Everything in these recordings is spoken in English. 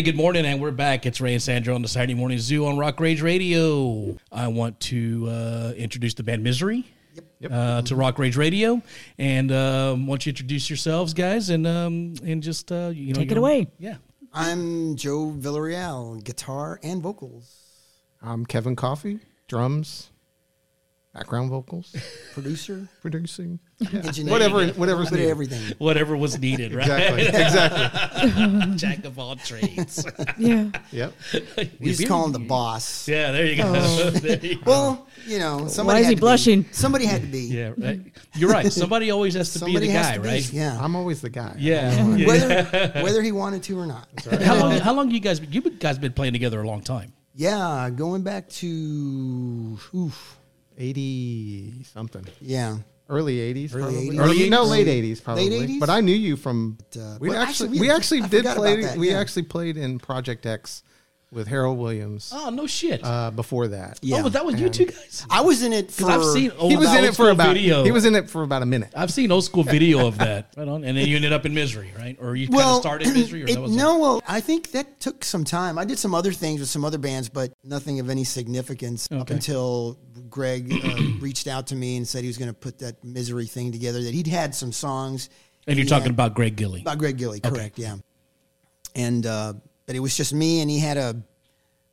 Hey, good morning, and we're back. It's Ray and Sandra on the Saturday Morning Zoo on Rock Rage Radio. I want to uh, introduce the band Misery uh, to Rock Rage Radio, and um, want you to introduce yourselves, guys, and um, and just uh, you know Take it away. Yeah, I'm Joe Villarreal, guitar and vocals, I'm Kevin Coffee, drums, background vocals, producer, producing, engineer, whatever, whatever's bit needed. everything. whatever was needed, right? Exactly, exactly. Jack of all trades. Yeah. Yep. We just call him the boss. yeah, there you go. Oh. There you go. Well, you know, somebody Why is had he to be. blushing? Somebody had to be. yeah, right. You're right. Somebody always has to Somebody be the guy, to be. right? Yeah. I'm always the guy. Yeah. yeah. Whether whether he wanted to or not. How long? How long you guys? You guys been playing together a long time. Yeah, going back to oof, 80 something. yeah. Early 80s, Early probably. 80s? Early, no, late 80s, probably. late 80s? But I knew you from. uh, we well, actually, actually, we we- actually did play. we yeah. actually played in Project X with Harold Williams Oh no shit. uh, before that. Yeah. oh, was that was you two guys. I was in it for. Because I've seen old, He was in it for school about. video. He was in it for about a minute. I've seen old school video of that. Right on, and then you ended up in misery, right? Or you kind of started misery, or it- that was no. Well, I think that took some time. I did some other things with some other bands, but nothing of any significance up until Greg uh, reached out to me and said he was going to put that misery thing together. That he'd had some songs. And you're talking had- about Greg Gilly. about Greg Gilly, correct? Yeah. And uh, but it was just me, and he had a.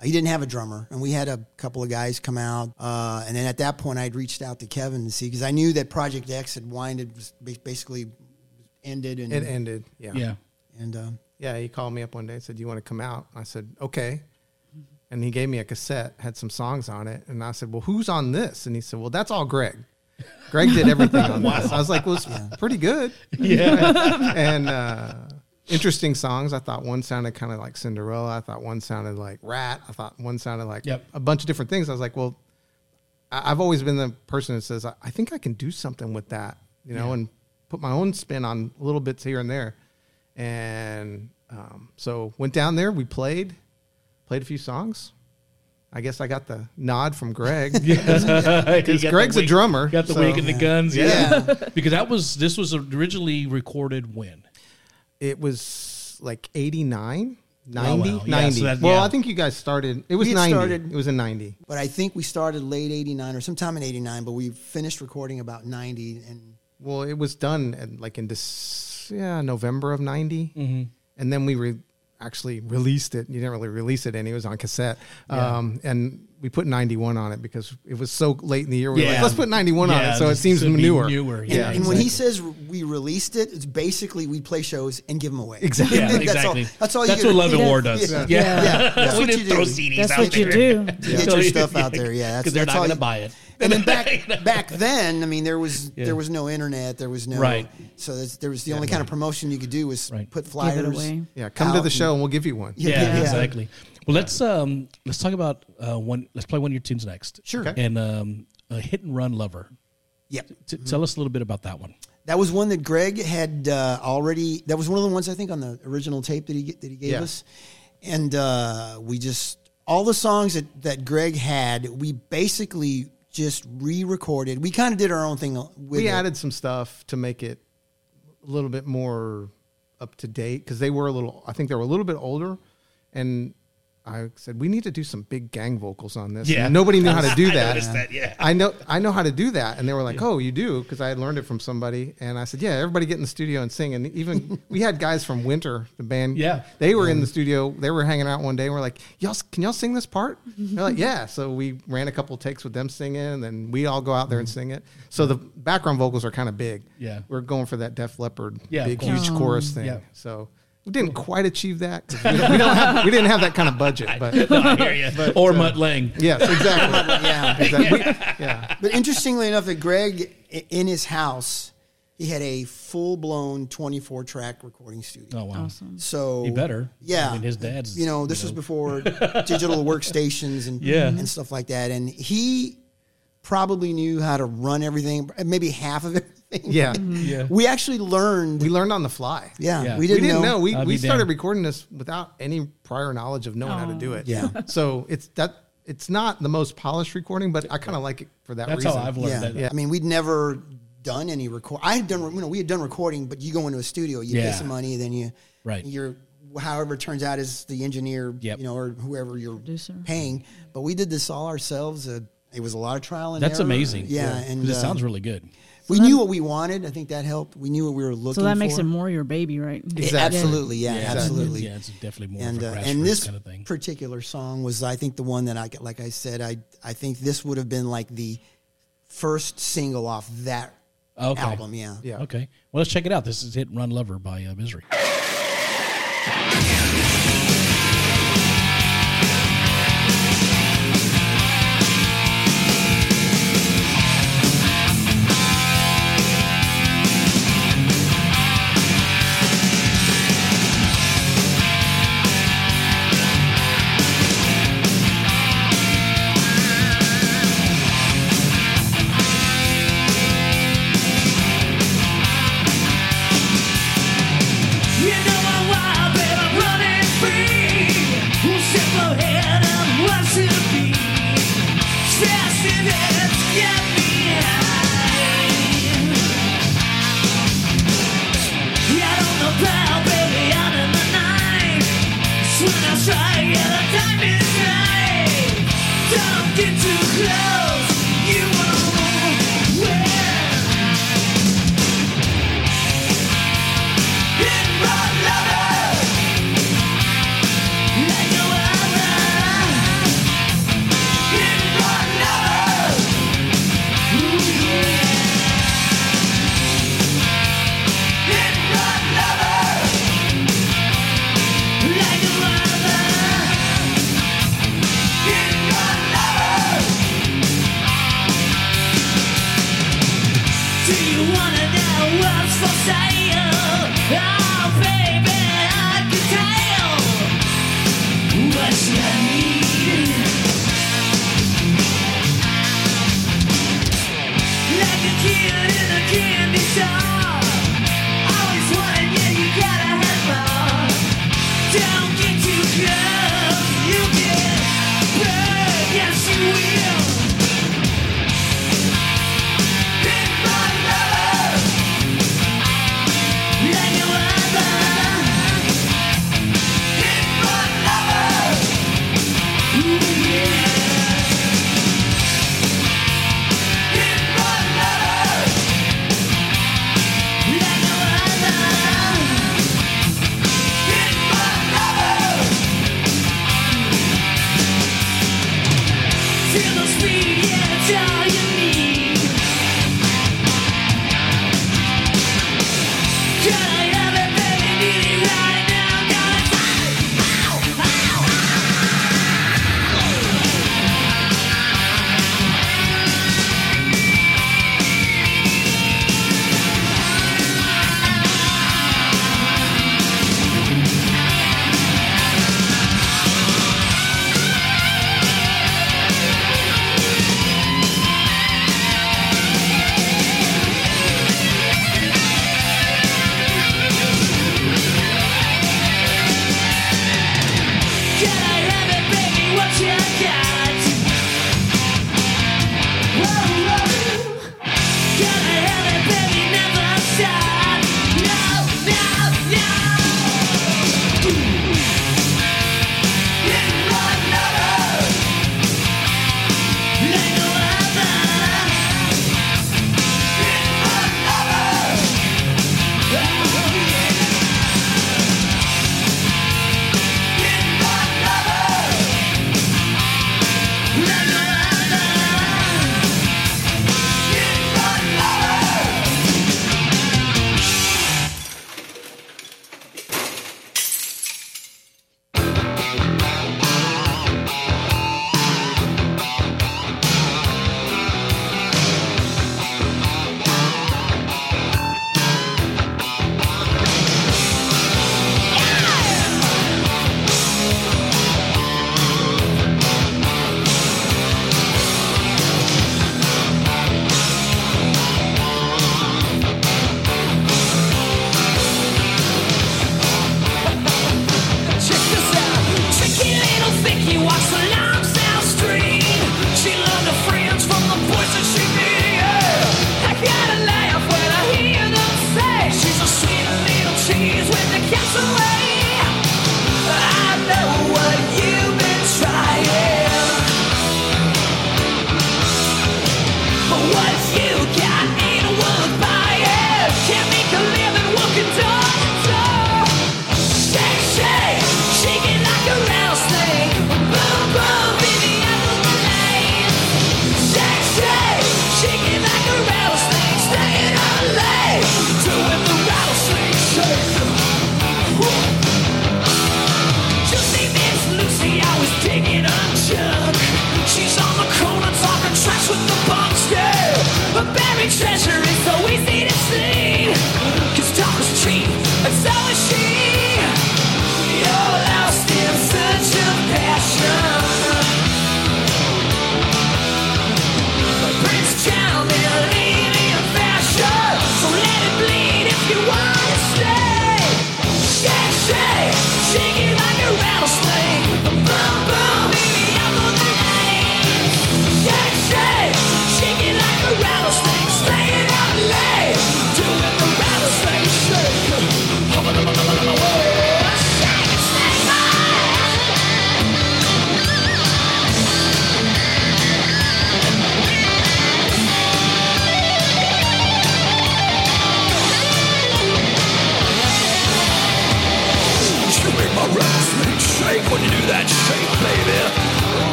He didn't have a drummer, and we had a couple of guys come out. Uh, and then at that point, I'd reached out to Kevin to see because I knew that Project X had winded, was basically ended, and It ended. Yeah. Yeah. and uh, Yeah, he called me up one day and said, "Do you want to come out?" I said, "Okay." And he gave me a cassette, had some songs on it, and I said, "Well, who's on this?" And he said, "Well, that's all Greg." Greg did everything on this. I was like, "Well, it's pretty good." Yeah. and uh, interesting songs. I thought one sounded kind of like Cinderella. I thought one sounded like Ratt. I thought one sounded like Yep. a bunch of different things. I was like, "Well, I- I've always been the person that says I think I can do something with that, you know, and put my own spin on little bits here and there." And um, so went down there. We played, played a few songs. I guess I got the nod from Greg. Because Greg's a drummer, Got the so- wig and the guns. Yeah. Yeah. because that was this was originally recorded when. It was like 89, 90, wow. Yeah, 90. so that- well, yeah. I think you guys started, it was We 90. started- it was in 90. but I think we started late '89 or sometime in '89, but we finished recording about '90, and Well, it was done in, like in this, yeah, November of 90. Mm-hmm. And then we re- actually released it. You didn't really release it, and it was on cassette. Yeah. Um, and we put 91 on it because it was so late in the year. We were Yeah. like, let's put 91 on it, so it seems to newer. newer, And, Yeah, and when he says we released it, it's basically we play shows and give them away. Exactly. Yeah, that's exactly. all. That's all. That's you what Love and War does. Yeah, Yeah. yeah. That's we what you didn't do. throw CDs That's out what you do. To get your stuff out there. Yeah, because they're not going to buy it. And then back back then, I mean, there was Yeah. there was no internet, there was no Right. So there was the only kind of promotion you could do was Right. put Give flyers. it away. Yeah, come to the show and we'll give you one. Yeah, Yeah, yeah. exactly. Well, let's um let's talk about uh one. Let's play one of your tunes next. Sure. Okay. And um, a hit and run lover. Yeah, T- Tell us a little bit about that one. that was one that Greg had uh, already. That was one of the ones I think on the original tape that he that he gave Yeah. us, and uh, we just all the songs that that Greg had, we basically just re-recorded. We kind of did our own thing with we it. added some stuff to make it a little bit more up to date because they were a little i think they were a little bit older and i said we need to do some big gang vocals on this. Yeah. And nobody knew how to do that noticed that, yeah. i know i know how to do that. And they were like oh you do? Because i had learned it from somebody. And i said yeah everybody get in the studio and sing. And even we had guys from winter the band. Yeah. they were in the studio. They were hanging out one day and we're like y'all can y'all sing this part? They're like yeah. So we ran a couple takes with them singing and then we all go out there and sing it. So the background vocals are kind of big. Yeah. we're going for that Def Leppard Yeah, big huge chorus thing. Yeah. so we didn't quite achieve that. we, don't, we, don't have, we didn't have that kind of budget but No, I hear you. or uh, Mutt Lange. yes exactly yeah. exactly We- yeah But interestingly enough, that Greg in his house, he had a full blown 24 track recording studio. Oh wow. Awesome. So He better. Yeah. I mean, his dad's. You know, this was before digital workstations and Yeah. and stuff like that. And he probably knew how to run everything, maybe half of everything. yeah Yeah. We actually learned. we learned on the fly yeah, Yeah. we we didn't, didn't know. We, I'll we started damned. recording this without any prior knowledge of knowing how to do it. Yeah. So it's that it's not the most polished recording, but I kind of like it for that That's reason. how I've learned yeah. that. Yeah. I mean, we'd never done any record. I had done, you know, we had done recording, but you go into a studio, you Yeah. pay some money, then you, Right. You're, however it turns out is the engineer, Yep. you know, or whoever you're Producer. paying. But we did this all ourselves. Uh, it was a lot of trial and That's error. amazing. Yeah, and 'Cause it uh, sounds really good. We knew what we wanted. I think that helped. We knew what we were looking. For. So that makes for. it more your baby, right? Yeah, Exactly. Absolutely, yeah, absolutely. Yeah, it's definitely more and of a uh, and this kind of thing. particular song was, I think, the one that I like. I said, I I think this would have been like the first single off that Okay. album. Yeah, Yeah. Okay. Well, let's check it out. This is Hit and Run Lover by uh, Misery.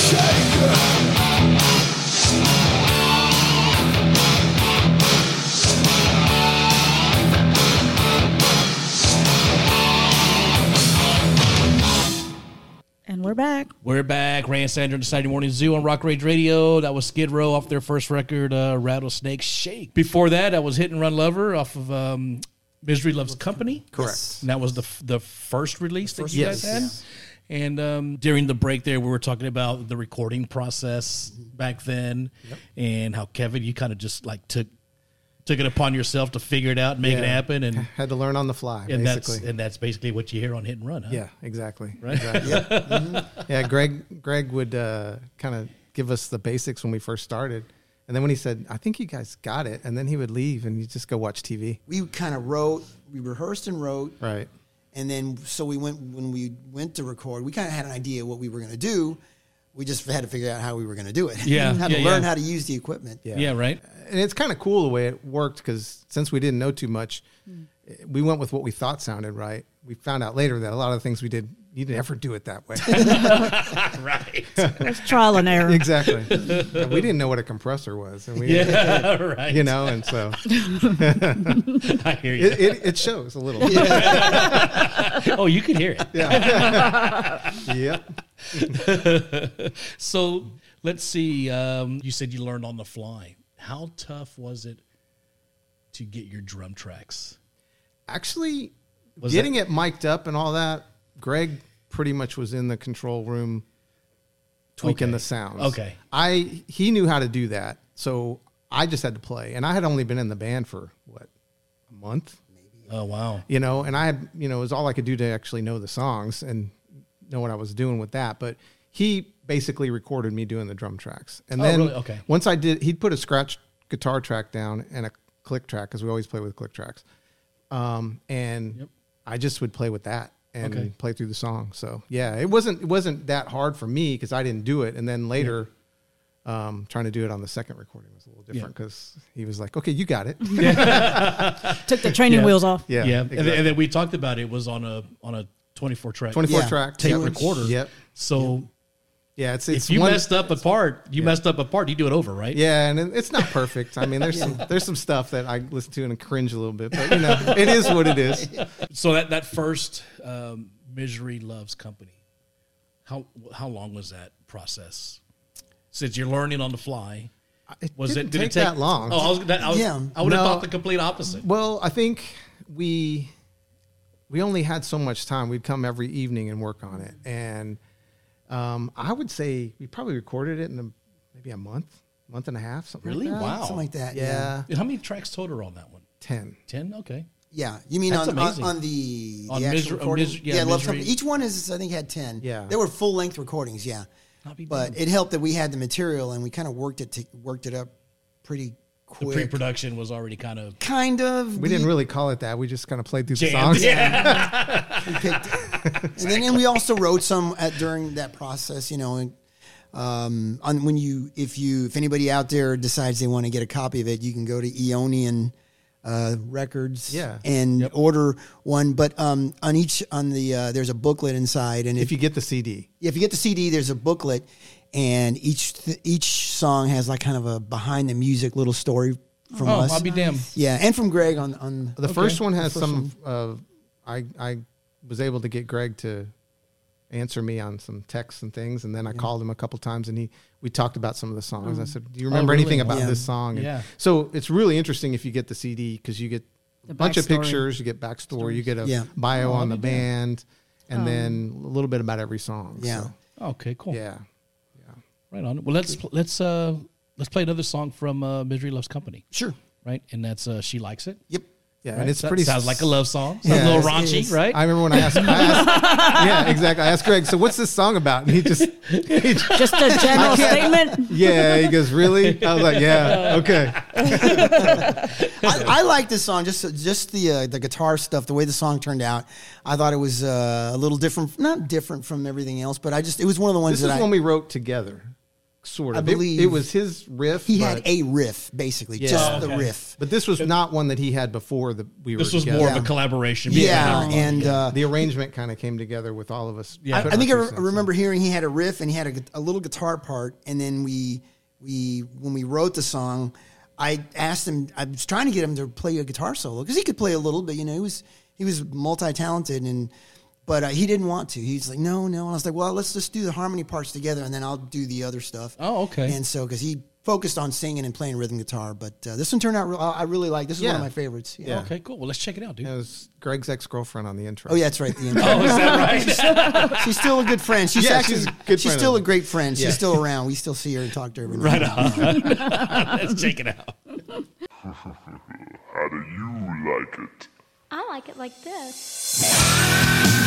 Sandra on the. And we're back. We're back. Ray and Sandra Saturday Morning Zoo on Rock Rage Radio. That was Skid Row off their first record, uh, Rattlesnake Shake. Before that, that was Hit and Run Lover off of um, Misery Loves Company. Correct. And that was the f- the first release that you Yes. guys had. And um, during the break there, we were talking about the recording process back then, and how Kevin, you kind of just like took took it upon yourself to figure it out and make it Yeah. happen, and Had to learn on the fly, and that's basically. and that's basically what you hear on Hit and Run. Huh? yeah, exactly. Right? Exactly. Yeah, Greg Greg would uh, kind of give us the basics when we first started. And then when he said, I think you guys got it, and then he would leave and you just go watch TV. We kind of wrote, we rehearsed and wrote, Right. and then so we went when we went to record. We kind of had an idea what we were going to do. We just had to figure out how we were going to do it. Yeah, had to yeah, Uh, learn yeah. how to use the equipment. Yeah. yeah, right. And it's kind of cool the way it worked because since we didn't know too much, we went with what we thought sounded right. We found out later that a lot of the things we did, you didn't ever do it that way. right. It's trial and error. exactly. Yeah, we didn't know what a compressor was. And we, Yeah, right. You know, and so I hear you. it, it, it shows a little. oh, you could hear it. Yeah. yep. So let's see. Um, you said you learned on the fly. How tough was it to get your drum tracks? Actually, Was getting it mic'd up and all that, Greg pretty much was in the control room tweaking Okay. the sounds. Okay. I he knew how to do that. So I just had to play. And I had only been in the band for what, a month? Oh wow. You know, and I had, you know, it was all I could do to actually know the songs and know what I was doing with that. But he basically recorded me doing the drum tracks. And Oh, then really? Okay. once I did, he'd put a scratch guitar track down and a click track because we always play with click tracks. Um, and Yep. I just would play with that and Okay. play through the song. So yeah, it wasn't it wasn't that hard for me because I didn't do it. And then later, um, trying to do it on the second recording was a little different because he was like, "Okay, you got it." Took the training Yeah. wheels off. yeah, Yeah. And, then, and then we talked about it was on a on a twenty four track. 24 Yeah. track tape yep. recorder. Yep. So Yeah, it's it's if you one, messed up a part, you messed up a part, you do it over, right? Yeah, and it's not perfect. I mean, there's some there's some stuff that I listen to and cringe a little bit, but you know, it is what it is. So that that first um, Misery Loves Company, how how long was that process? Since you're learning on the fly, It was didn't it did take it take that long? Oh, I was, that, I, was, Yeah. I would have No. thought the complete opposite. Well, I think we we only had so much time. We'd come every evening and work on it, and um, I would say we probably recorded it in a, maybe a month, month and a half, something. Really? Like that. Wow. Something like that. Yeah. Yeah, How many tracks total are on that one? ten. Ten. Okay. Yeah. You mean on, on on the, On the actual Miser- on recording? Miser- yeah, Love Misery. Company. Each one is I think had ten. Yeah. They were full length recordings. Yeah. But damned. it helped that we had the material and we kind of worked it to, worked it up pretty the pre-production was already kind of kind of. We didn't really call it that. We just kind of played through the songs. Yeah. we picked, and then and we also wrote some at, during that process. You know, and um, on when you if you if anybody out there decides they want to get a copy of it, you can go to Eonian uh, Records, Yeah. and order one. But um, on each on the uh, there's a booklet inside, and If you get the CD, if you get the CD, there's a booklet, and each th- each song has like kind of a behind the music little story from Oh, us. I'll be damned. yeah, and from Greg on on The first one has some. Uh, I I was able to get Greg to answer me on some texts and things, and then I called him a couple times, and he we talked about some of the songs. I said, "Do you remember Oh, really? anything about Yeah. this song?" And Yeah. So it's really interesting if you get the CD because you get a bunch of pictures, you get backstory, you get a Yeah. bio Oh, on the I'll be damned. band, and then a little bit about every song. Yeah. So, Okay. Cool. yeah. Right on. Well, let's let's uh let's play another song from uh, Misery Loves Company. sure. Right, and that's uh, she likes it. Yep. Yeah, Right? and it's So- pretty sounds like a love song. Sounds Yeah, a little raunchy, it's- right? I remember when I asked, I asked yeah, exactly. I asked Greg, so what's this song about? And he just, he just Just a general statement. yeah, he goes, really? I was like, yeah, okay. I, I like this song. Just just the uh, the guitar stuff, the way the song turned out. I thought it was uh, a little different, not different from everything else, but I just it was one of the ones that. This is that I, one we wrote together, sort I of. It- believe it, was his riff. he had a riff basically, Yeah. just Oh, the riff. but this was not one that he had before the we were this was together. more of a collaboration. Yeah, between and uh, the arrangement kind of came together with all of us. Yeah. I, I think I re- two remember hearing he had a riff and he had a, a little guitar part, and then we we when we wrote the song, I asked him. I was trying to get him to play a guitar solo because he could play a little bit. You know, he was he was multi talented and. But uh, he didn't want to. He's like, no, no. And I was like, well, let's just do the harmony parts together, and then I'll do the other stuff. Oh, okay. And so, because he focused on singing and playing rhythm guitar, but uh, this one turned out. Real, I I really like. This is one of my favorites. Yeah. Yeah. Okay, cool. Well, let's check it out, dude. It was Greg's ex girlfriend on the intro. Oh yeah, that's right. The intro. Oh, is that right? She's still a good friend. She's Yeah, actually she's a good she's friend still a great friend. She's Yeah. still around. We still see her and talk to her. every now right and then. on. let's check it out. How do you like it? I like it like this.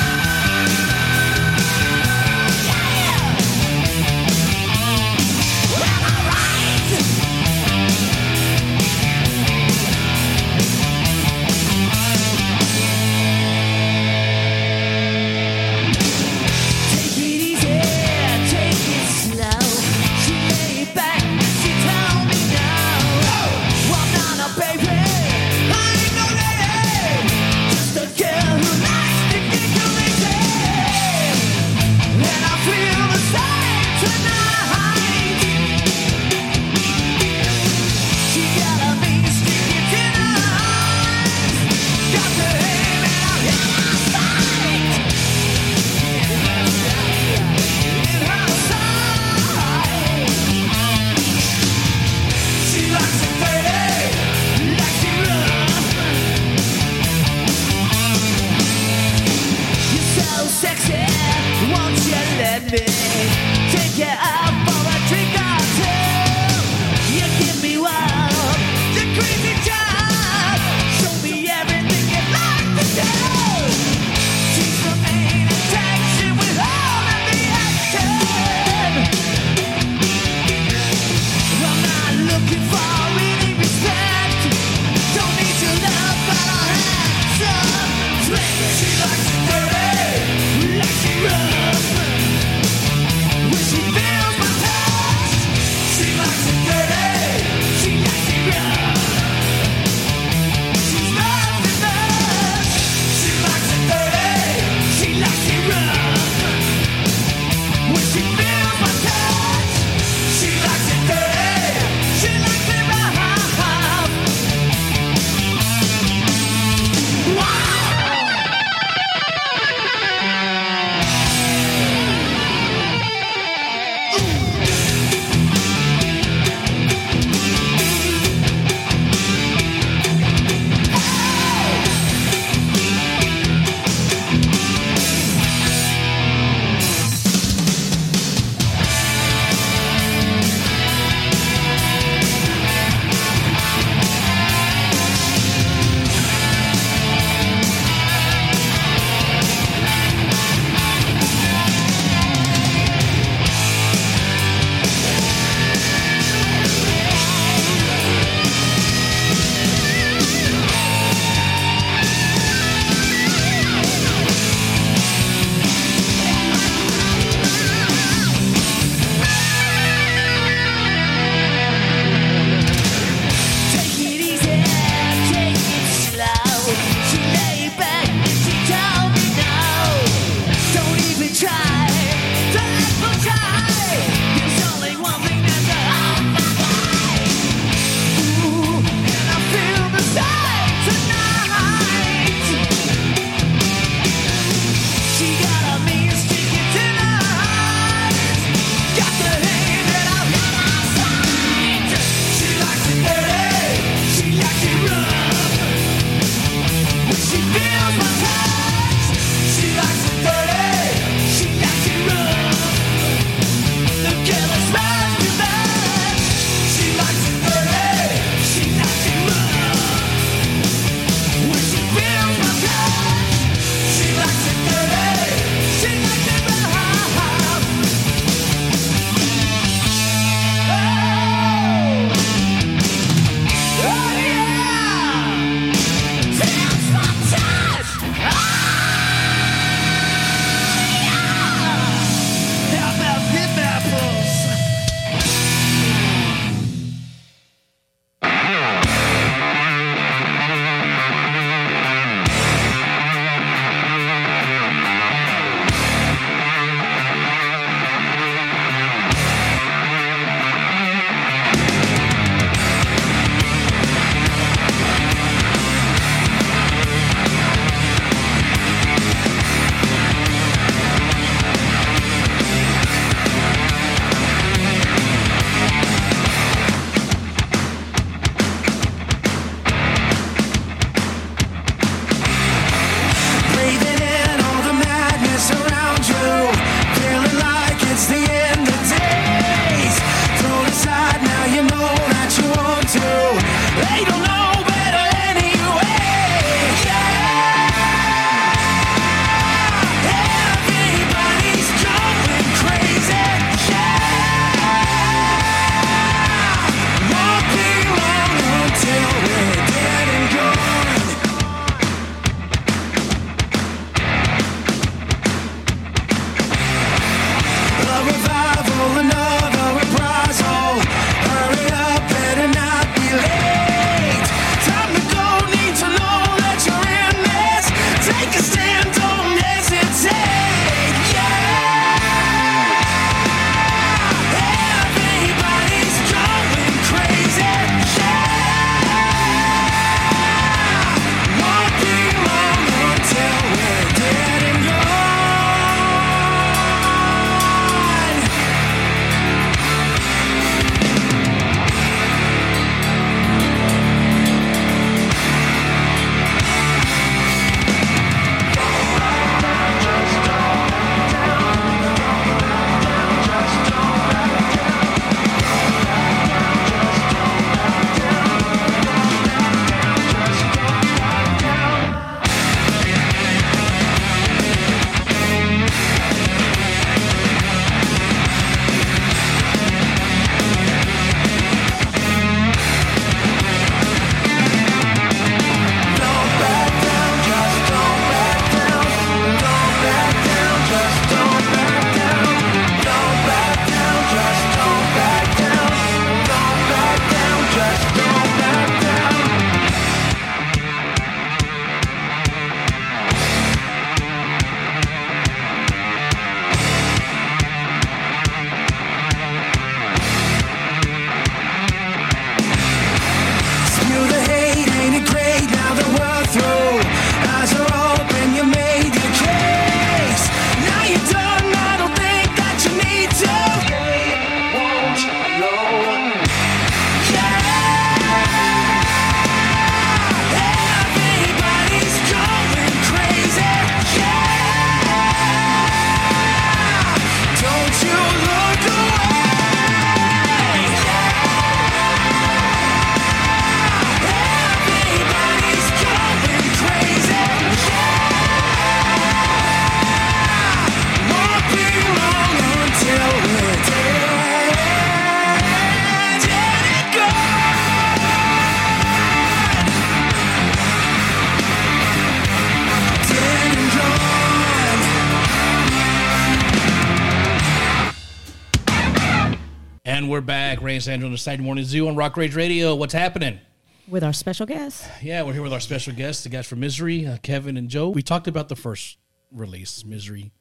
We're. Ray and Sandra on the Saturday Morning Zoo on Rock Rage Radio. What's happening? With our special guest. Yeah, we're here with our special guests, the guys from Misery, uh, Kevin and Joe. We talked about the first release, Misery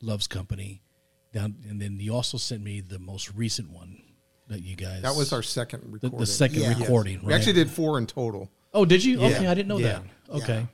Loves Company. Down, and then you also sent me the most recent one that you guys. That was our second the, recording. the second Yeah. recording. We right? actually did four in total. Oh, did you? Yeah. Okay, I didn't know Yeah. that. Okay.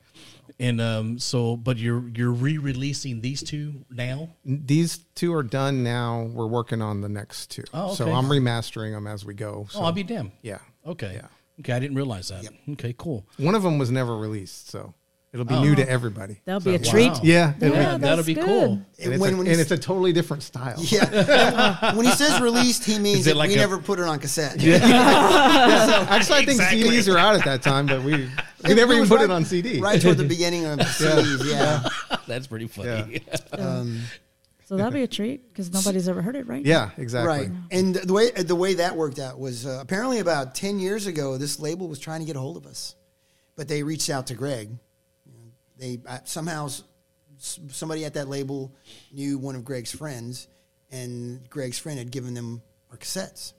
And um, so, but you're you're re-releasing these two now. These two are done now. We're working on the next two. Oh, So. I'm remastering them as we go. So, Oh, I'll be damned. yeah. Okay. Yeah. Okay, I didn't realize that. Okay, cool. One of them was never released, so it'll be Oh. new to everybody. That'll be a So- treat. Wow. Yeah, Yeah, that'll be good. cool. and, it's, When- a, when and it's a totally different style. Yeah. when he says released, he means it that like we a- never put it on cassette. Yeah. Actually, I think Exactly. CDs are out at that time, but we we never even put right- it on CD. Right toward the beginning of the CDs, yeah. That's pretty funny. So that'll be a treat because nobody's ever heard it, right? Yeah, exactly. Right. And the way the way that worked out was uh, apparently about 10 years ago, this label was trying to get a hold of us. But they reached out to Greg. You know, They uh, somehow s- s- somebody at that label knew one of Greg's friends, and Greg's friend had given them our cassettes.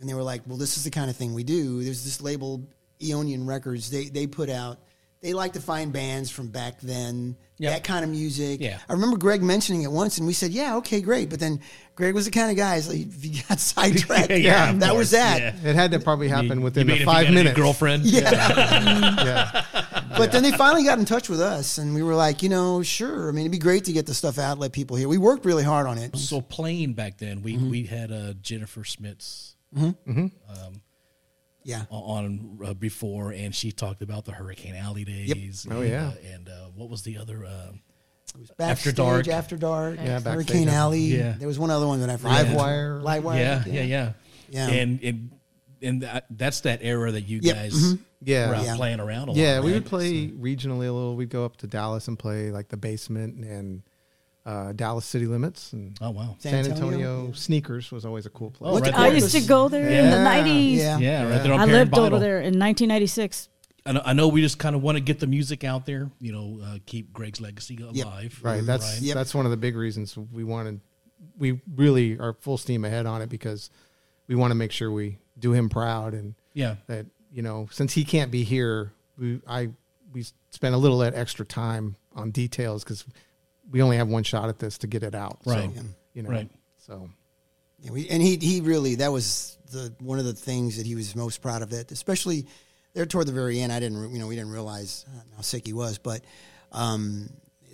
And they were like, "Well, this is the kind of thing we do. There's this label, Eonian Records. They they put out. They like to find bands from back then, Yep. that kind of music. Yeah. I remember Greg mentioning it once, and we said, "Yeah, okay, great." But then Greg was the kind of guy, it's like, if you got sidetracked, Yeah, of that was that. yeah. It had to probably happen You- within you the five got a new minutes. Girlfriend. Yeah. Yeah. But then they finally got in touch with us, and we were like, you know, sure. I mean, it'd be great to get the stuff out, let people hear. We worked really hard on it. So playing back then, we Mm-hmm. we had uh, Jennifer Smits Yeah. on uh, before, and she talked about the Hurricane Alley days. Oh, and, yeah. uh, and uh, what was the other? Uh, Backstage, Dark. After Dark. Yeah, Hurricane Alley. Yeah. There was one other one that I forgot. Livewire. Livewire. yeah, yeah, yeah, Yeah. And and and that, that's that era that you Yep, guys mhm. Yeah. were out Yeah. playing around a lot. Yeah, we right? would play regionally a little. We'd go up to Dallas and play like the basement and uh, Dallas City Limits and Oh wow. San San Antonio. Antonio? Sneakers was always a cool place. Oh, right I used to go there in the 90s. Yeah. Yeah, right there on I Perrin lived Vinyl. over there in 1996. I know, I know we just kind of want to get the music out there, you know, uh, keep Greg's legacy alive. Right. That's Yep. that's one of the big reasons we wanted. We really are full steam ahead on it because we want to make sure we do him proud and Yeah. that you know since he can't be here, we I we spent a little bit extra time on details because we only have one shot at this to get it out. Right. So, you know. Right. So Yeah, we, and he he really that was the one of the things that he was most proud of. That especially there toward the very end, I didn't you know we didn't realize how sick he was, but um,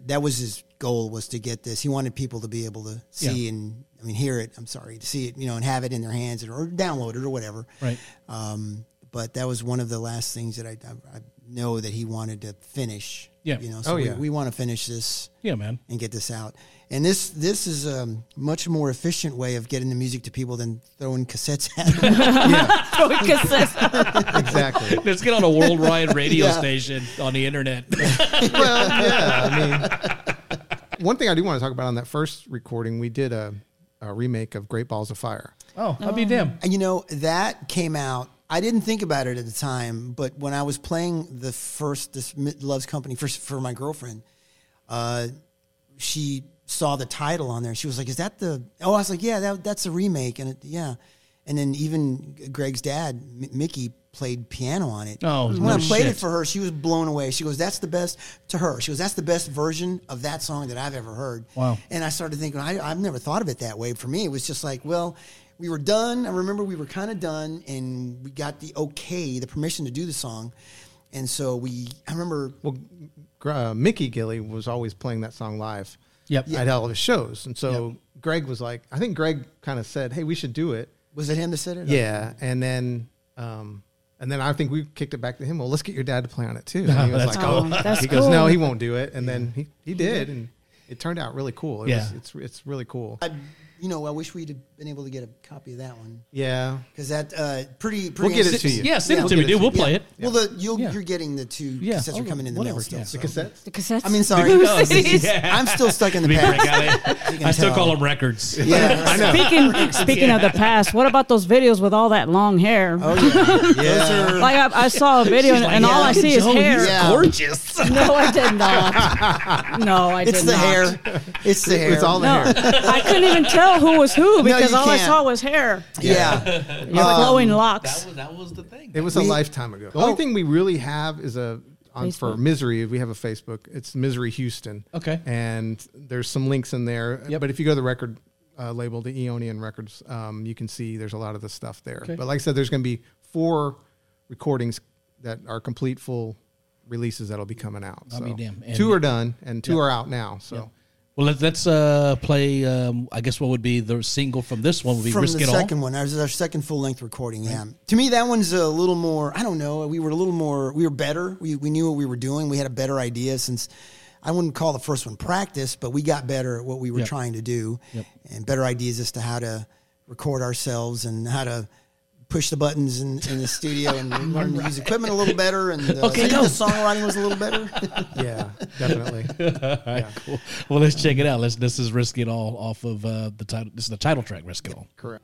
that was his goal was to get this. He wanted people to be able to see Yeah. and I mean hear it. I'm sorry to see it, you know, and have it in their hands or, or download it or whatever. Right. Um, but that was one of the last things that I, I, I know that he wanted to finish. Yeah. You know, so Oh, we, yeah. we want to finish this Yeah, man. and get this out. And this this is a much more efficient way of getting the music to people than throwing cassettes at them. Throwing cassettes. exactly. Let's get on a worldwide radio Yeah. station on the internet. well, yeah. I mean, one thing I do want to talk about on that first recording, we did a, a remake of Great Balls of Fire. oh, I'll be damned. and you know that came out. I didn't think about it at the time, but when I was playing the first this Loves Company for for my girlfriend, uh, she saw the title on there. She was like, "Is that the?" Oh, I was like, "Yeah, that, that's a remake." And it, yeah, and then even Greg's dad, M- Mickey, played piano on it. Oh, when no I played shit. it for her, she was blown away. She goes, "That's the best." To her, she goes, "That's the best version of that song that I've ever heard." Wow. And I started thinking, I, I've never thought of it that way. For me, it was just like, well, we were done. I remember we were kind of done, and we got the okay, the permission to do the song. And so we, I remember, Well, uh, Mickey Gilley was always playing that song live Yep. at all of his shows. And so Greg was like, I think Greg kind of said, hey, we should do it. was it him that said it? Yeah. And then, um, and then I think we kicked it back to him. Well, let's get your dad to play on it too. And he was That's like, cool. Oh, that's he cool. goes, no, he won't do it. And then he, he did. And it turned out really cool. It Yeah. was, it's, it's really cool. I, you know, I wish we'd have been able to get a copy of that one Yeah. because that uh, pretty, pretty. We'll get it to you. Yeah, send Yeah. it to me, We'll get it dude. We'll you. play it. Well, the you'll, Yeah. you're getting the two Yeah. cassettes Oh, are coming in the whatever, mail still. yeah. so. The cassettes? The cassettes. I mean, sorry. Yeah. I'm still stuck in the Big past. out You I still call them records. Yeah, I know. Speaking speaking of the past, what about those videos with all that long hair? Oh yeah, Yeah. Like I, I saw a video and, She's and all I see is hair. gorgeous. No, I did not. No, I did not. it's the hair. It's the hair. It's all the hair. I couldn't even tell tell who was who because you all I can't. saw was hair. Yeah. Your flowing locks. That was, that was the thing. It was a lifetime ago. The Oh. only thing we really have is a on for Facebook. Misery. We have a Facebook. It's Misery Houston. Okay. and there's some links in there. Yep. But if you go to the record uh, label, the Eonian Records, um, you can see there's a lot of the stuff there. Okay. But like I said, there's going to be four recordings that are complete full releases that'll be coming out. I'll so be damned. And- two are done and two Yep. are out now. So. Well, let's, let's uh, play. Um, I guess what would be the single from this one would be From "Risk the It All." second one, that was our second full length recording. Yeah, to me, that one's a little more. I don't know. We were a little more. We were better. We we knew what we were doing. We had a better idea since. I wouldn't call the first one practice, but we got better at what we were Yep. trying to do, Yep. and better ideas as to how to record ourselves and how to push the buttons in, in the studio and learn to use equipment a little better. And uh, Okay, I go. the songwriting was a little better. Yeah, definitely. All right, cool. Well, let's check it out. Let's. This is "Risk It All" off of uh, the title. This is the title track, "Risk It All." Correct.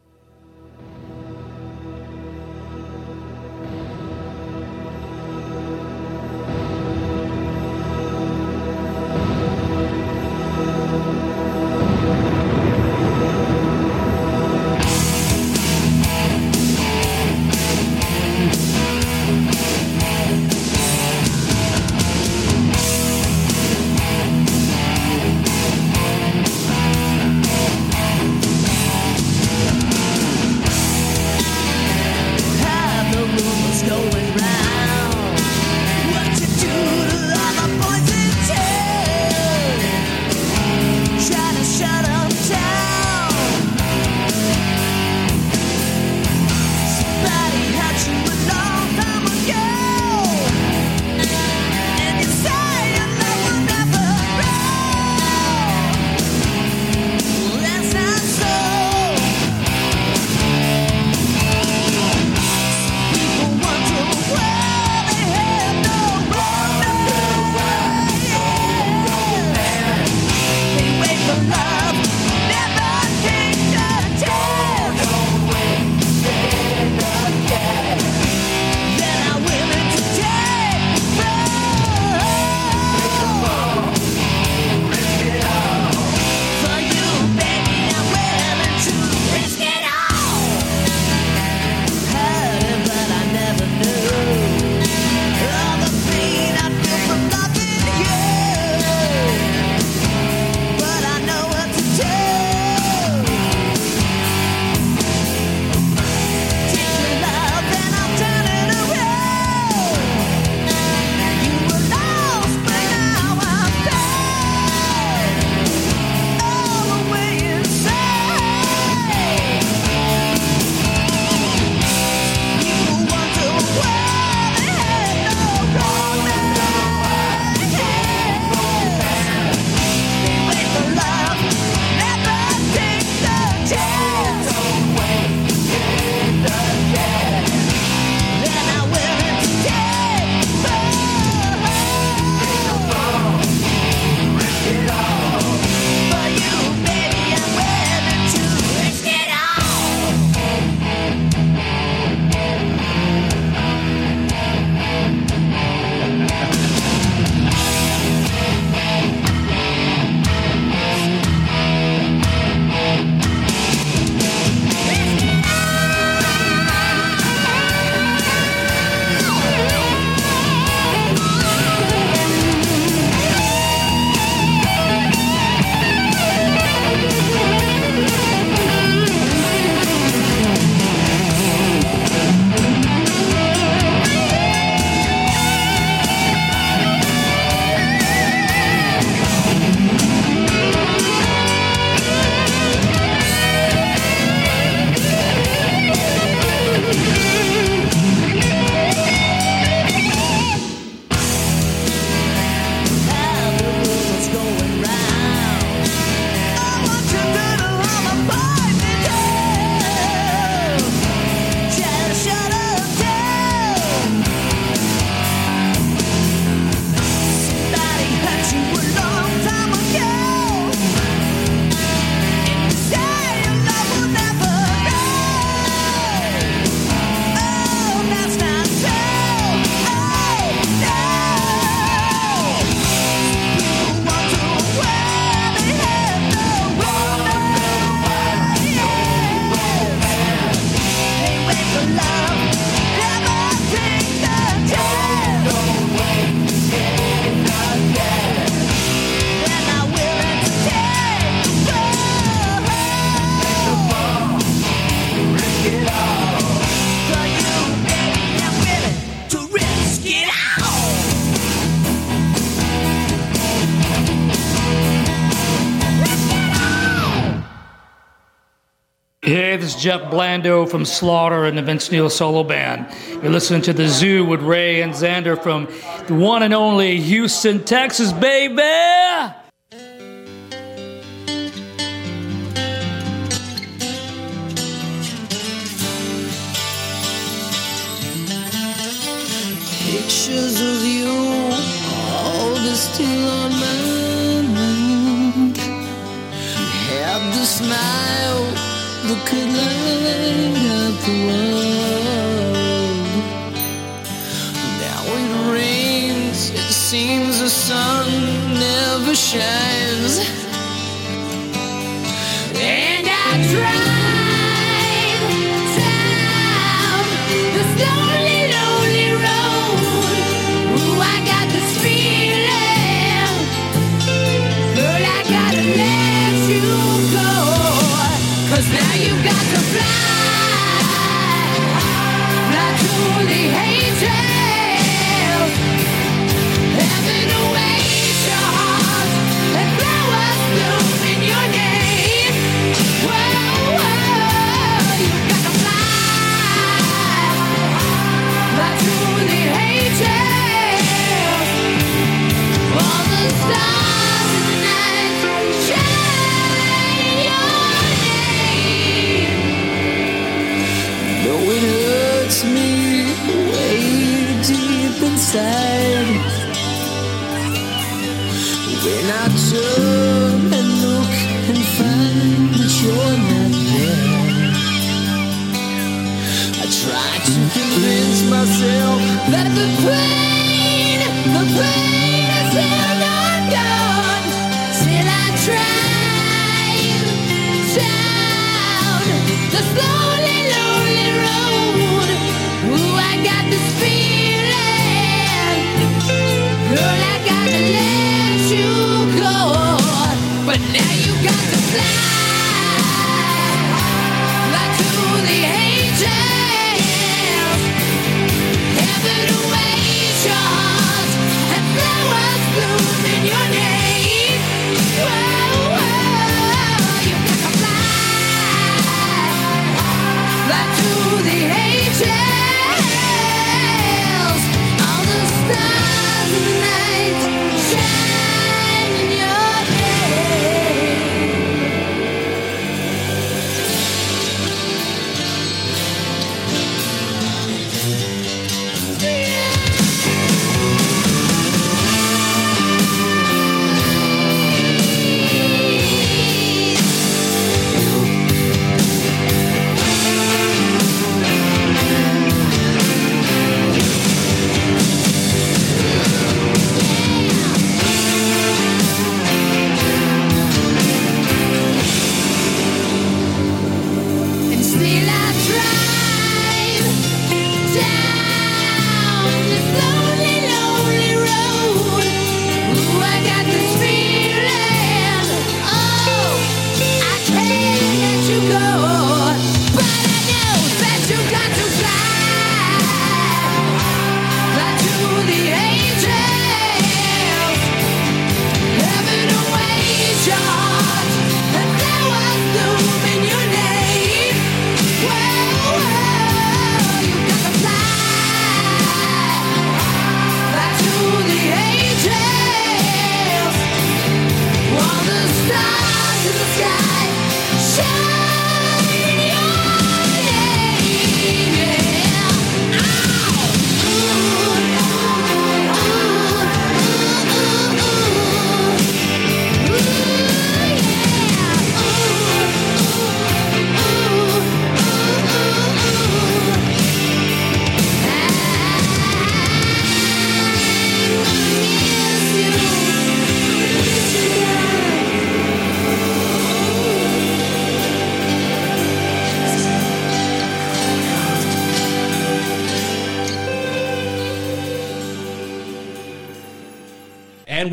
Jeff Blando from Slaughter and the Vince Neil Solo Band. You're listening to The Zoo with Ray and Sandra from the one and only Houston, Texas, baby!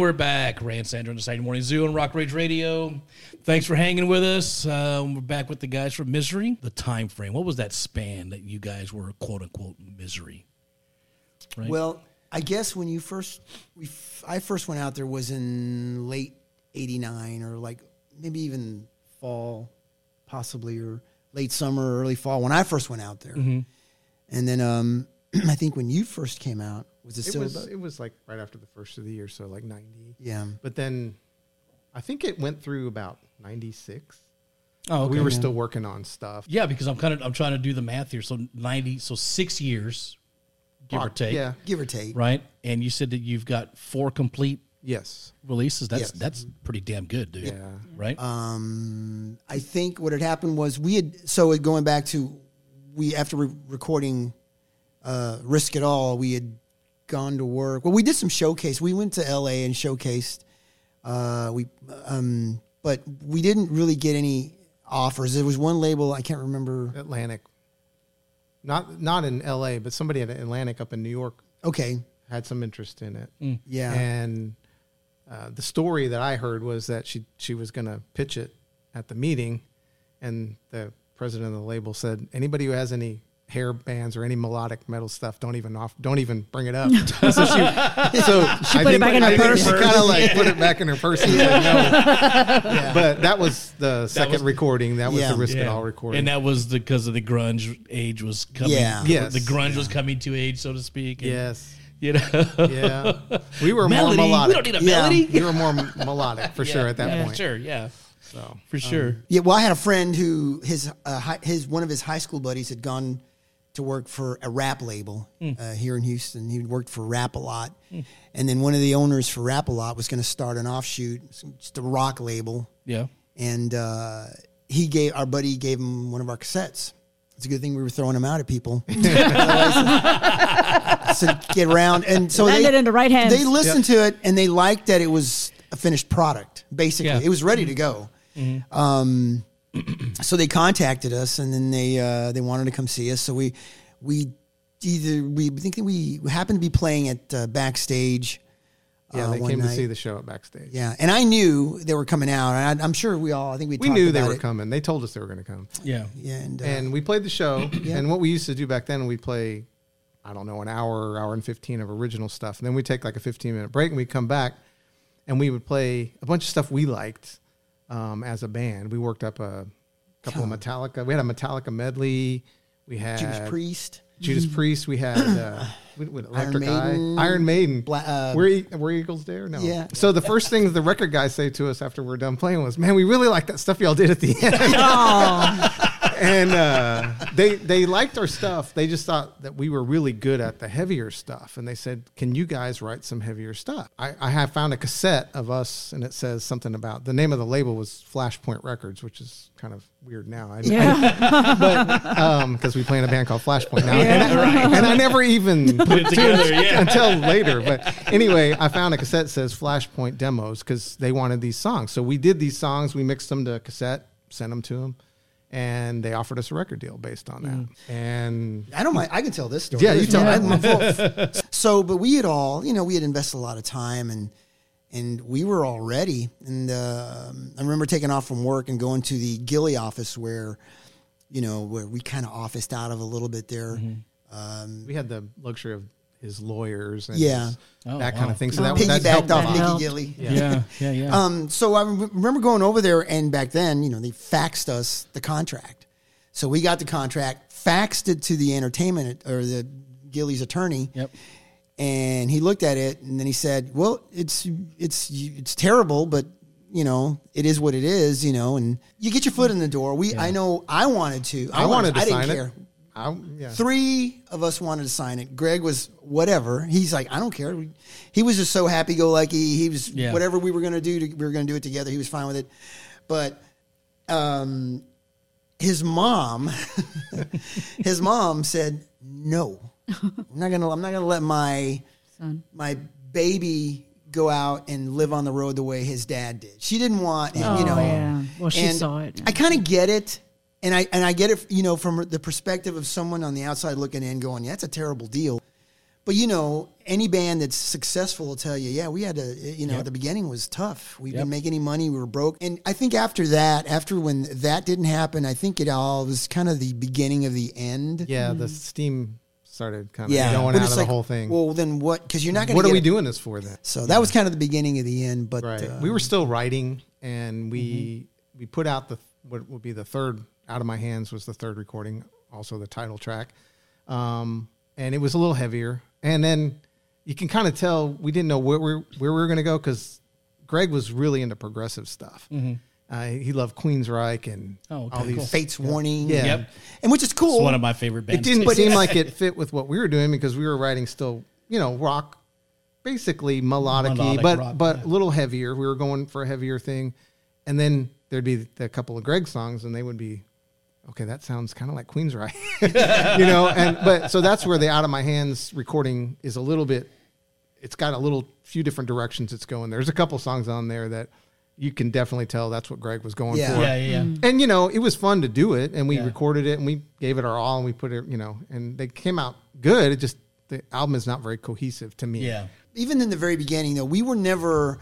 we're back. Ray and Sandra on the Saturday Morning Zoo on Rock Rage Radio. Thanks for hanging with us. Um, we're back with the guys from Misery. The time frame. What was that span that you guys were quote unquote misery? Right? Well, I guess when you first, we, I first went out there was in late '89 or like maybe even fall, possibly or late summer, early fall when I first went out there, mm-hmm. and then um, I think when you first came out was it It still was about- it was like right after the first of the year, so like ninety. yeah. But then I think it went through about ninety six. Oh, okay. We were still working on stuff. Yeah, because I'm kind of I'm trying to do the math here. So ninety, so six years, give or take. Yeah. Give or take. Right, and you said that you've got four complete Yes. releases. That's Yes. that's pretty damn good, dude. Yeah. Right. Um, I think what had happened was we had so going back to we after re- recording uh, Risk It All, we had gone to work. Well, we did some showcase. We went to L.A. and showcased. Uh, we um, but we didn't really get any offers. There was one label I can't remember. Atlantic. Not not in L.A., but somebody at Atlantic up in New York Okay, had some interest in it. Mm. yeah, And uh, the story that I heard was that she she was going to pitch it at the meeting, and the president of the label said, "Anybody who has any hair bands or any melodic metal stuff, don't even off, don't even bring it up." so she, so she put it back in her purse. She kind of like put it back in her purse. And said no. But that was the second was- recording. That was Yeah. the Risk It All recording. And that was because of the grunge age was coming. Yeah. Yes. The grunge was coming to age, so to speak. and, yes. You know. Yeah. We were melody. more melodic. We don't need a Yeah. melody. we were more melodic for sure at that yeah, point. Sure. Yeah. So For sure. yeah. Well, I had a friend who his uh, hi- his one of his high school buddies had gone to work for a rap label uh, here in Houston. He worked for Rap a Lot, and then one of the owners for Rap a Lot was going to start an offshoot, just a rock label. Yeah. and uh, he gave our buddy gave him one of our cassettes. It's a good thing we were throwing them out at people. so get around, and so Landed they, in the right hands. They listened to it and they liked that it was a finished product. Basically, Yeah. it was ready to go. Um, so they contacted us, and then they uh, they wanted to come see us. So we we either we think that we happened to be playing at uh, backstage. yeah, uh, they one came to see the show at backstage. Yeah, and I knew they were coming out, and I, I'm sure we all. I think we We talked knew they were it. coming. They told us they were going to come. Yeah. Yeah, and, uh, And we played the show. And what we used to do back then, we play, I don't know, an hour, hour and 15 of original stuff. And then we take like a 15 minute break and we come back and we would play a bunch of stuff we liked um, as a band. We worked up a couple of Metallica. We had a Metallica medley. We had Judas Priest. Judas Priest. We had uh, Electric Maiden. Eye. Iron Maiden. Bla- uh, were, E- were Eagles there? No. Yeah. So the first thing the record guys say to us after we're done playing was, "Man, we really like that stuff y'all did at the end." And uh, they they liked our stuff. They just thought that we were really good at the heavier stuff, and they said, "Can you guys write some heavier stuff?" I, I have found a cassette of us, and it says something about the name of the label was Flashpoint Records, which is kind of weird now. I, Yeah. but because we play in a band called Flashpoint now, and, I, and I never even put it together, yeah. until later. But anyway, I found a cassette that says Flashpoint demos because they wanted these songs. So we did these songs, we mixed them to cassette, sent them to them, and they offered us a record deal based on that. Mm. And I don't mind. I can tell this story. Yeah, you tell I- it. So, but we had all, you know, we had invested a lot of time and and we were all ready. And uh, I remember taking off from work and going to the Gilley office where, you know, where we kind of officed out of a little bit there. Mm-hmm. we had the luxury of his lawyers and Yeah. his- Oh, that wow. kind of thing. So that, Piggybacked that helped off a. Mickey Gilley. Yeah. Yeah. Yeah. Um, so I remember going over there, and back then, you know, they faxed us the contract. So we got the contract, faxed it to the entertainment or the Gilley's attorney. Yep. And he looked at it, and then he said, "Well, it's it's it's terrible, but you know, it is what it is. You know, and you get your foot in the door. We, I know, I wanted to. I wanted to I didn't sign care. it. I, yeah. Three of us wanted to sign it. Greg was whatever. He's like, I don't care. We- He was just so happy go lucky. He was Yeah. whatever we were going to do. We were going to do it together. He was fine with it. But um, his mom, his mom said, "No, I'm not gonna. I'm not gonna let my Son. my baby." Go out and live on the road the way his dad did. She didn't want, him, you Oh, know. yeah. Well, she and saw it. I kind of get it, and I and I get it, you know, from the perspective of someone on the outside looking in, going, "Yeah, that's a terrible deal." But you know, any band that's successful will tell you, "Yeah, we had to." You know, Yep. at the beginning was tough. We Yep. didn't make any money. We were broke, and I think after that, after when that didn't happen, I think it all was kind of the beginning of the end. Yeah, the steam started kind of Yeah, going But out it's of like, the whole thing. Well, then what? Because you're not going. To What are we it. doing this for then? So that was kind of the beginning of the end. But Right. uh, we were still writing, and we we put out the what would be the third Out of My Hands was the third recording, also the title track. Um, and it was a little heavier. And then you can kind of tell we didn't know where we where we were going to go because Greg was really into progressive stuff. Uh, he loved Queensryche and Mm-hmm. Oh, okay, all these. cool. Fates Warning. Yeah. Yep. And which is cool. It's one of my favorite bands. It didn't too. seem like it fit with what we were doing because we were writing still, you know, rock, basically melodic Melodic but rock, but yeah. a little heavier. We were going for a heavier thing, and then there'd be a couple of Greg songs, and they would be, okay, that sounds kind of like Queensryche, you know. And but so that's where the Out of My Hands recording is a little bit. It's got a little few different directions it's going. There's a couple songs on there that you can definitely tell that's what Greg was going Yeah. for Yeah, yeah, yeah. Mm-hmm. and you know it was fun to do it and we Yeah. recorded it and we gave it our all and we put it you know and they came out good it just the album is not very cohesive to me Yeah. even in the very beginning, though, we were never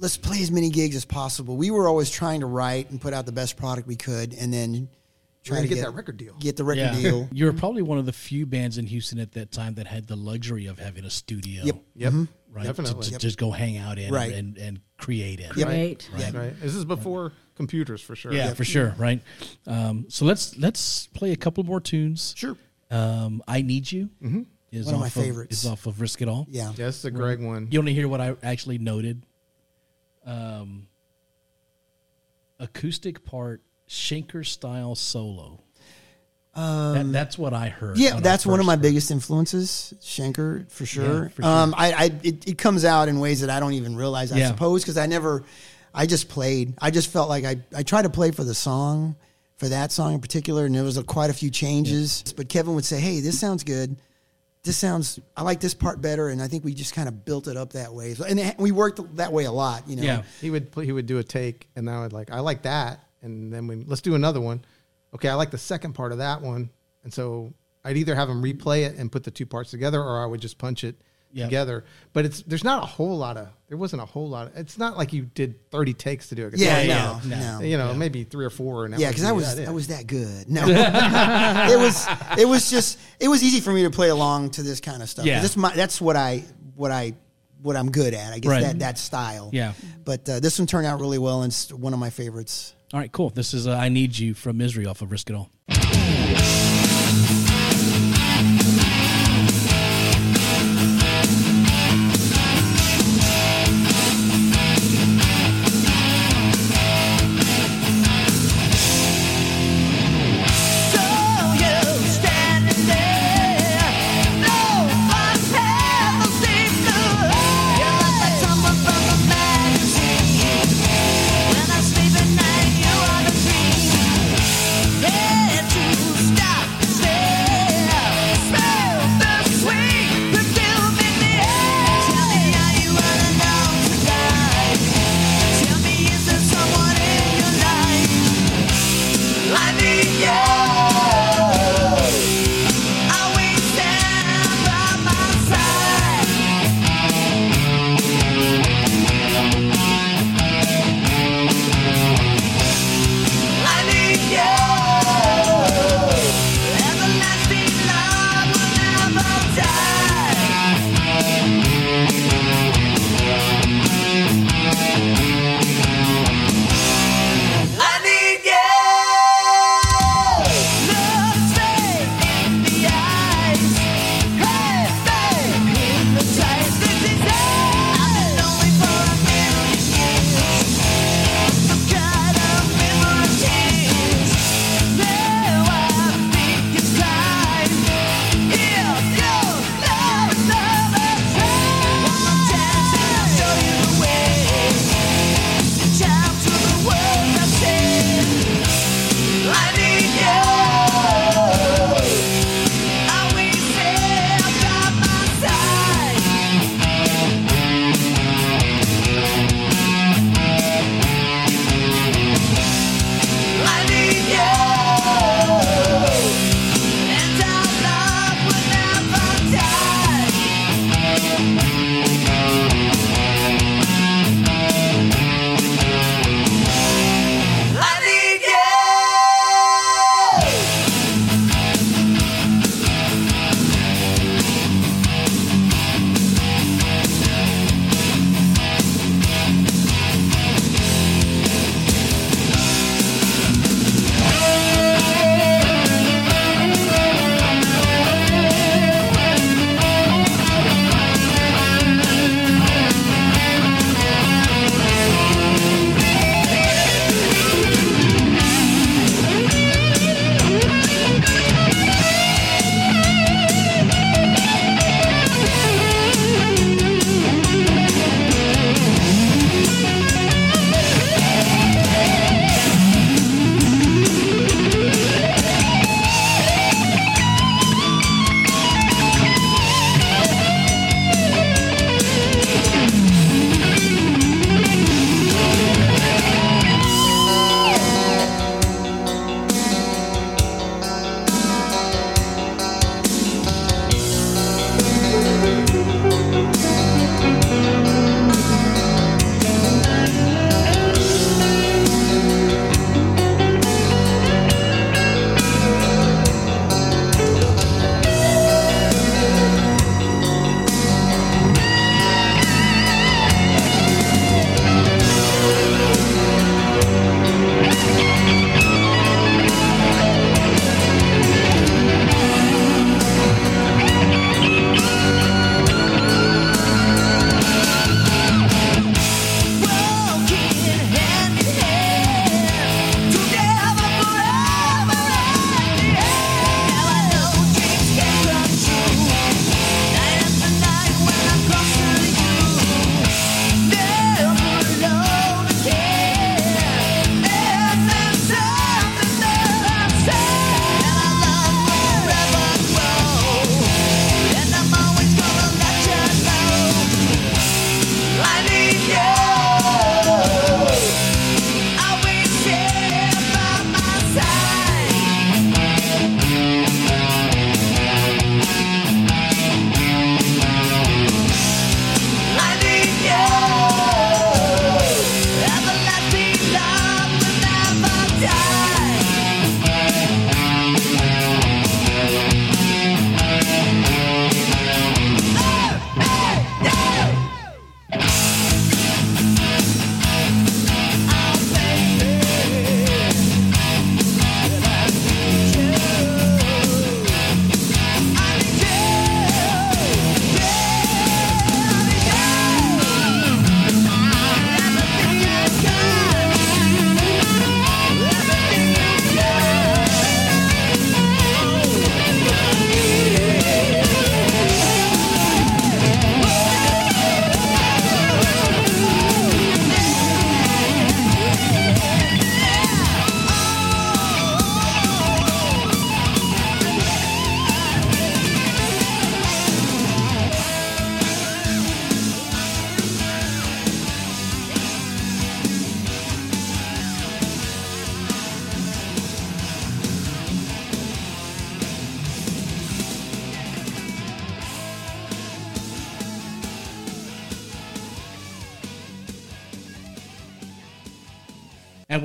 let's play as many gigs as possible. We were always trying to write and put out the best product we could, and then try Trying to to get that record deal. Get the record Yeah. deal. You were probably one of the few bands in Houston at that time that had the luxury of having a studio. Yep. yep Right. definitely To, to just go hang out in Right. and, and create in. Yep. Great. Yeah. right this is before computers for sure Yeah, for sure. Right. Um, so let's let's play a couple more tunes. Sure. Um, I need you is One of my off favorites. Is off of Risk It All. Yeah. yeah this is a greg one You want to hear what I actually noted? Um, acoustic part, Schenker style solo. that, that's what I heard. Um, Yeah, when that's one of my heard biggest influences, Schenker for sure. for sure. Um, I, I it, it comes out in ways that I don't even realize. I Yeah. suppose because I never, I just played. I just felt like I I tried to play for the song, for that song in particular, and there was a, quite a few changes. But Kevin would say, "Hey, this sounds good. This sounds. I like this part better." And I think we just kind of built it up that way. So, and it- we worked that way a lot. You know. Yeah. he would he would do a take and I would like I like that and then we let's do another one okay I like the second part of that one and so I'd either have them replay it and put the two parts together or I would just punch it Yep. together but it's there's not a whole lot of there wasn't a whole lot of, it's not like you did 30 takes to do it Yeah. Yeah, no. yeah. No. you know maybe three or four and that Yeah, because I was that. I was that good. No, it was it was just it was easy for me to play along to this kind of stuff. Yeah. This my, that's what I what I what I'm good at. I guess Right. that that style. Yeah. But uh, this one turned out really well, and it's one of my favorites. All right, cool. This is uh, I Need You from Misery off of Risk It All.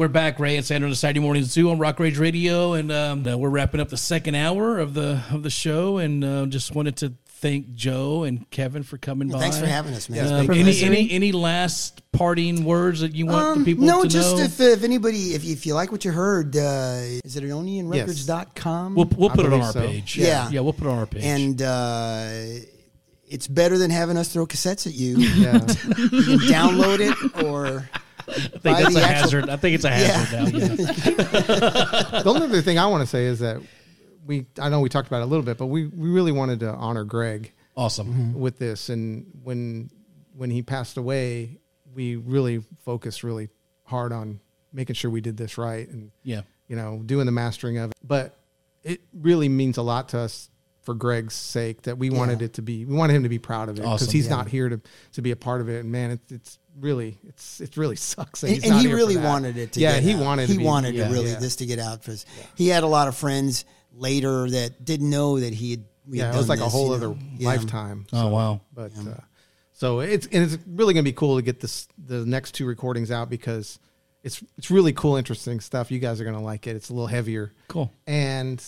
We're back, Ray and Sandra, on the Saturday Morning Zoo on Rock Rage Radio, and um, uh, we're wrapping up the second hour of the of the show, and uh, just wanted to thank Joe and Kevin for coming Well, by. thanks for having us, man. For any, any any last parting words that you want Um, the people no, to just know? if, if anybody, if you, if you like what you heard, uh, is it eonianrecords.com? we'll we'll put it on our so. page. Yeah. yeah, we'll put it on our page. and uh, it's better than having us throw cassettes at you. Yeah. you can download it or I think that's a actual- hazard. I think it's a hazard now. Yeah. the only other thing I want to say is that we I know we talked about it a little bit, but we, we really wanted to honor Greg Awesome. Mm-hmm. with this and when when he passed away, we really focused really hard on making sure we did this right and Yeah. you know, doing the mastering of it. But it really means a lot to us for Greg's sake that we wanted it to be we wanted him to be proud of it because Awesome. he's Yeah. not here to to be a part of it and man it's it's really it's it really sucks that and, he's and not he here for really that. wanted it to yeah get he out. wanted he to be, wanted yeah, to really yeah. this to get out because he had a lot of friends later that didn't know that he had we yeah had it was done like a whole other know? Yeah. lifetime Oh wow. but uh, so it's and it's really gonna be cool to get this the next two recordings out because it's it's really cool interesting stuff you guys are gonna like it it's a little heavier Cool. and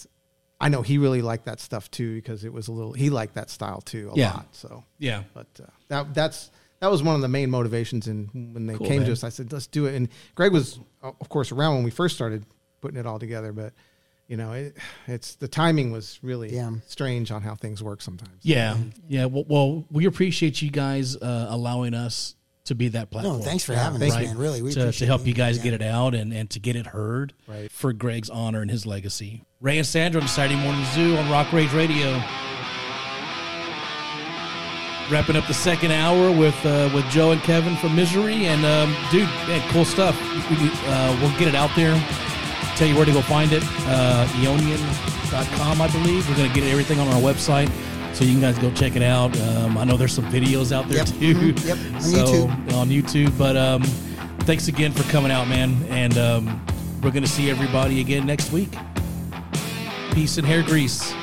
I know he really liked that stuff too because it was a little he liked that style too a Yeah. lot so Yeah. but uh, that that's that was one of the main motivations and when they Cool, came man. to us I said let's do it and Greg was of course around when we first started putting it all together but you know it, it's the timing was really Yeah. strange on how things work sometimes Yeah, yeah. Well, well, we appreciate you guys uh, allowing us to be that platform. No, thanks for Yeah, having thank us, you. man. Really, we to, to help you guys Yeah. get it out and, and to get it heard Right. for Greg's honor and his legacy. Ray and Sandra on Saturday Morning Zoo on Rock Rage Radio. Wrapping up the second hour with uh, with Joe and Kevin from Misery, and um, dude, man, cool stuff. We, uh, we'll get it out there. Tell you where to go find it. Uh, Eonian.com, I believe. We're gonna get everything on our website, so you can guys go check it out. Um, I know there's some videos out there Yep. too. Mhm. Yep. On So, YouTube. on YouTube. But um, thanks again for coming out, man. And um, we're going to see everybody again next week. Peace and hair grease.